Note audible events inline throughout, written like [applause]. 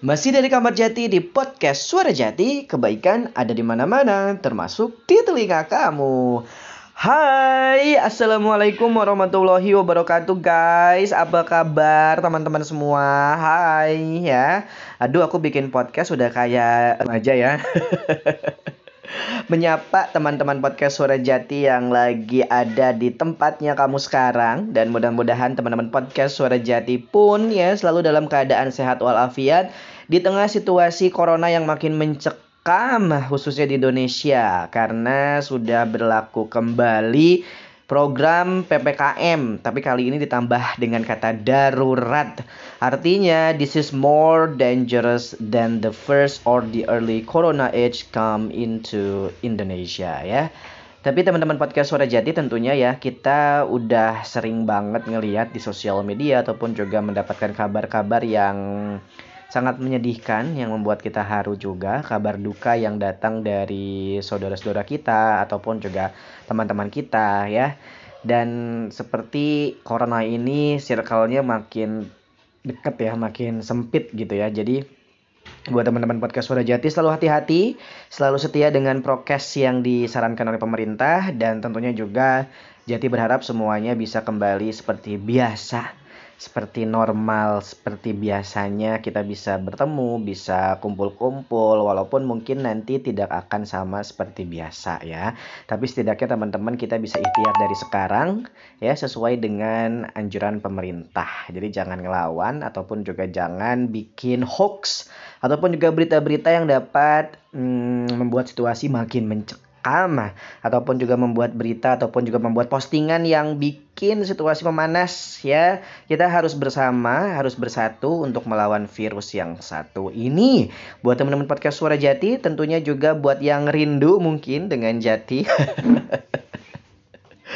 Masih dari kamar jati di podcast Suara Jati, kebaikan ada di mana-mana, termasuk di telinga kamu. Hai, assalamualaikum warahmatullahi wabarakatuh, guys. Apa kabar, teman-teman semua? Hai, ya. Aduh, aku bikin podcast udah kayak aja ya. [laughs] menyapa teman-teman podcast Suara Jati yang lagi ada di tempatnya kamu sekarang. Dan mudah-mudahan teman-teman podcast Suara Jati pun ya selalu dalam keadaan sehat walafiat di tengah situasi corona yang makin mencekam khususnya di Indonesia. Karena sudah berlaku kembali program PPKM, tapi kali ini ditambah dengan kata darurat. Artinya, this is more dangerous than the first or the early corona age come into Indonesia ya. Tapi teman-teman podcast Suara Jati tentunya ya kita udah sering banget ngelihat di sosial media ataupun juga mendapatkan kabar-kabar yang sangat menyedihkan yang membuat kita haru juga. Kabar duka yang datang dari saudara-saudara kita ataupun juga teman-teman kita ya. Dan seperti corona ini circle-nya makin dekat ya makin sempit gitu ya. Jadi buat teman-teman podcast Suara Jati selalu hati-hati selalu setia dengan prokes yang disarankan oleh pemerintah dan tentunya juga Jati berharap semuanya bisa kembali seperti biasa seperti normal, seperti biasanya kita bisa bertemu, bisa kumpul-kumpul, walaupun mungkin nanti tidak akan sama seperti biasa ya. Tapi setidaknya teman-teman kita bisa ikhtiar dari sekarang ya sesuai dengan anjuran pemerintah. Jadi jangan ngelawan ataupun juga jangan bikin hoax ataupun juga berita-berita yang dapat hmm, membuat situasi makin mencekam ama ataupun juga membuat berita ataupun juga membuat postingan yang bikin situasi memanas ya. Kita harus bersama harus bersatu untuk melawan virus yang satu ini. Buat teman-teman podcast suara jati tentunya juga buat yang rindu mungkin dengan jati [laughs]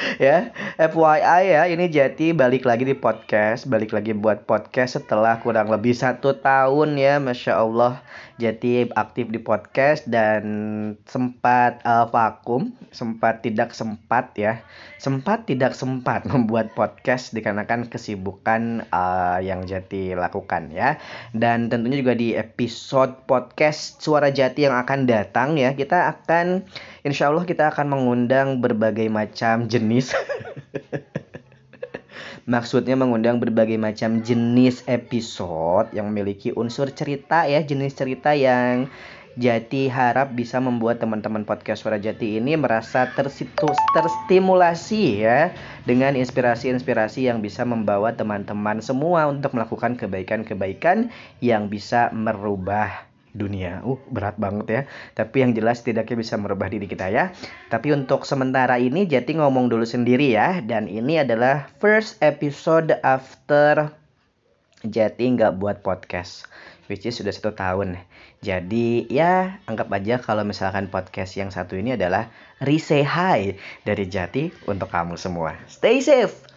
[laughs] ya FYI ya ini Jati balik lagi di podcast balik lagi buat podcast setelah kurang lebih satu tahun ya Masya Allah. Jati aktif di podcast dan sempat uh, vakum sempat tidak sempat ya sempat tidak sempat [laughs] membuat podcast dikarenakan kesibukan uh, yang Jati lakukan ya. Dan tentunya juga di episode podcast Suara Jati yang akan datang ya kita akan Insya Allah kita akan mengundang berbagai macam jenis. [laughs] Maksudnya mengundang berbagai macam jenis episode yang memiliki unsur cerita ya, jenis cerita yang Jati harap bisa membuat teman-teman podcast Suara Jati ini merasa tersitu, terstimulasi ya dengan inspirasi-inspirasi yang bisa membawa teman-teman semua untuk melakukan kebaikan-kebaikan yang bisa merubah dunia. Uh, berat banget ya. Tapi yang jelas tidaknya bisa merubah diri kita ya. Tapi untuk sementara ini Jati ngomong dulu sendiri ya. Dan ini adalah first episode after Jati nggak buat podcast. Which is sudah satu tahun. Jadi ya anggap aja kalau misalkan podcast yang satu ini adalah Resay Hi dari Jati untuk kamu semua. Stay safe!